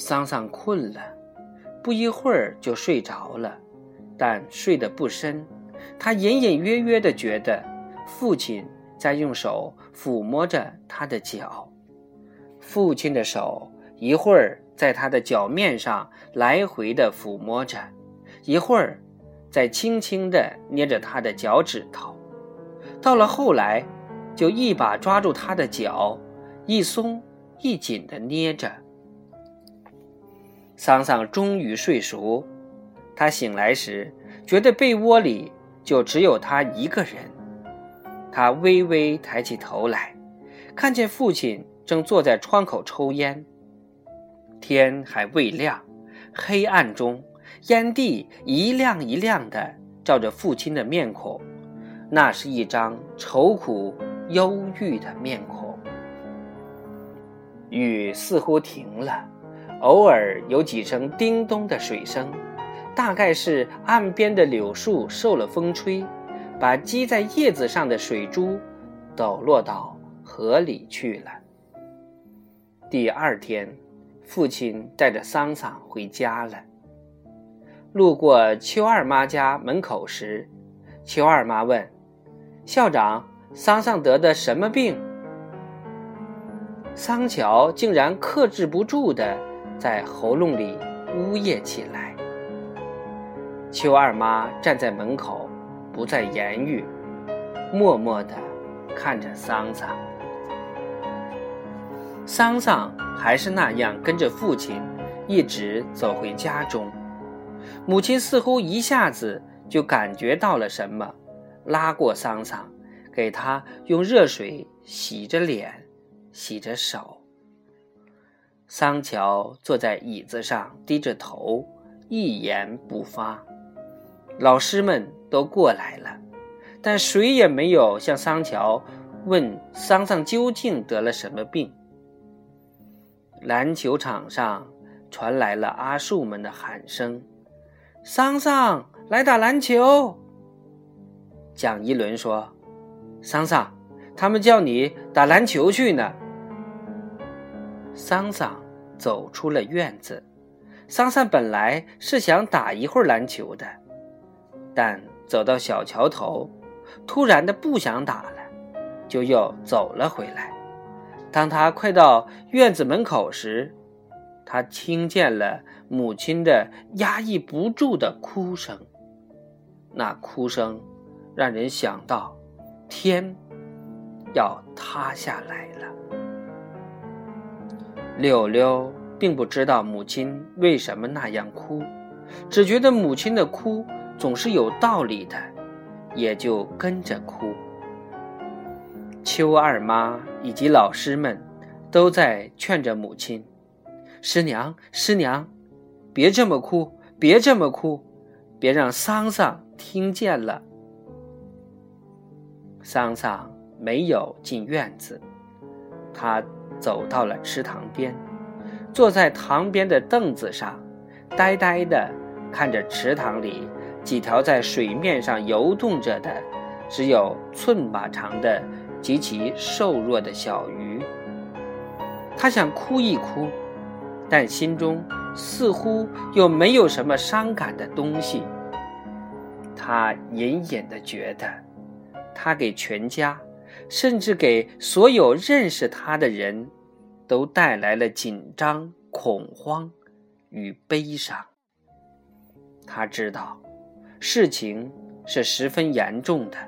桑桑困了，不一会儿就睡着了，但睡得不深。他隐隐约约地觉得父亲在用手抚摸着他的脚，父亲的手一会儿在他的脚面上来回地抚摸着，一会儿在轻轻地捏着他的脚趾头，到了后来，就一把抓住他的脚，一松一紧地捏着。桑桑终于睡熟，他醒来时觉得被窝里。就只有他一个人。他微微抬起头来，看见父亲正坐在窗口抽烟。天还未亮，黑暗中，烟蒂一亮一亮的照着父亲的面孔，那是一张愁苦忧郁的面孔。雨似乎停了，偶尔有几声叮咚的水声。大概是岸边的柳树受了风吹，把积在叶子上的水珠抖落到河里去了。第二天，父亲带着桑桑回家了。路过邱二妈家门口时，邱二妈问：“校长，桑桑得的什么病？”桑乔竟然克制不住的在喉咙里呜咽起来。邱二妈站在门口，不再言语，默默地看着桑桑。桑桑还是那样跟着父亲，一直走回家中。母亲似乎一下子就感觉到了什么，拉过桑桑，给他用热水洗着脸，洗着手。桑乔坐在椅子上，低着头，一言不发。老师们都过来了，但谁也没有向桑乔问桑桑究竟得了什么病。篮球场上传来了阿树们的喊声：“桑桑来打篮球。”蒋一伦说：“桑桑，他们叫你打篮球去呢。”桑桑走出了院子。桑桑本来是想打一会儿篮球的。但走到小桥头，突然的不想打了，就又走了回来。当他快到院子门口时，他听见了母亲的压抑不住的哭声。那哭声让人想到天要塌下来了。柳柳并不知道母亲为什么那样哭，只觉得母亲的哭。总是有道理的，也就跟着哭。邱二妈以及老师们都在劝着母亲：“师娘，师娘，别这么哭，别这么哭，别让桑桑听见了。”桑桑没有进院子，他走到了池塘边，坐在塘边的凳子上，呆呆的看着池塘里。几条在水面上游动着的，只有寸把长的极其瘦弱的小鱼。他想哭一哭，但心中似乎又没有什么伤感的东西。他隐隐的觉得，他给全家，甚至给所有认识他的人，都带来了紧张、恐慌与悲伤。他知道。事情是十分严重的，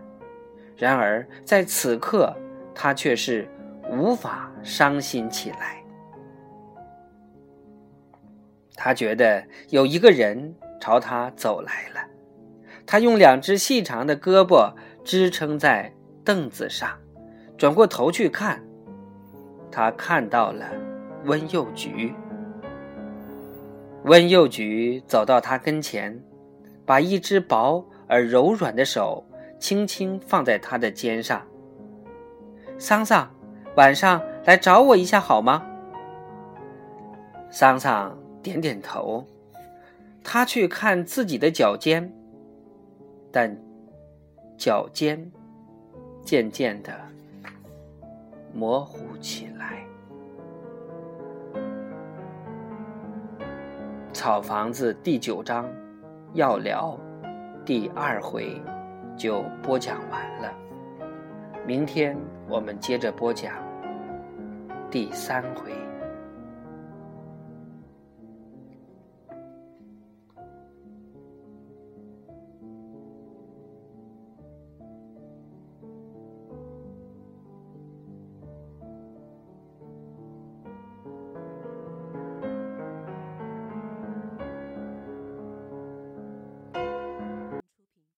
然而在此刻，他却是无法伤心起来。他觉得有一个人朝他走来了，他用两只细长的胳膊支撑在凳子上，转过头去看，他看到了温幼菊。温幼菊走到他跟前。把一只薄而柔软的手轻轻放在他的肩上。桑桑，晚上来找我一下好吗？桑桑点点头，他去看自己的脚尖，但脚尖渐渐的模糊起来。草房子第九章要聊第二回就播讲完了。明天我们接着播讲第三回。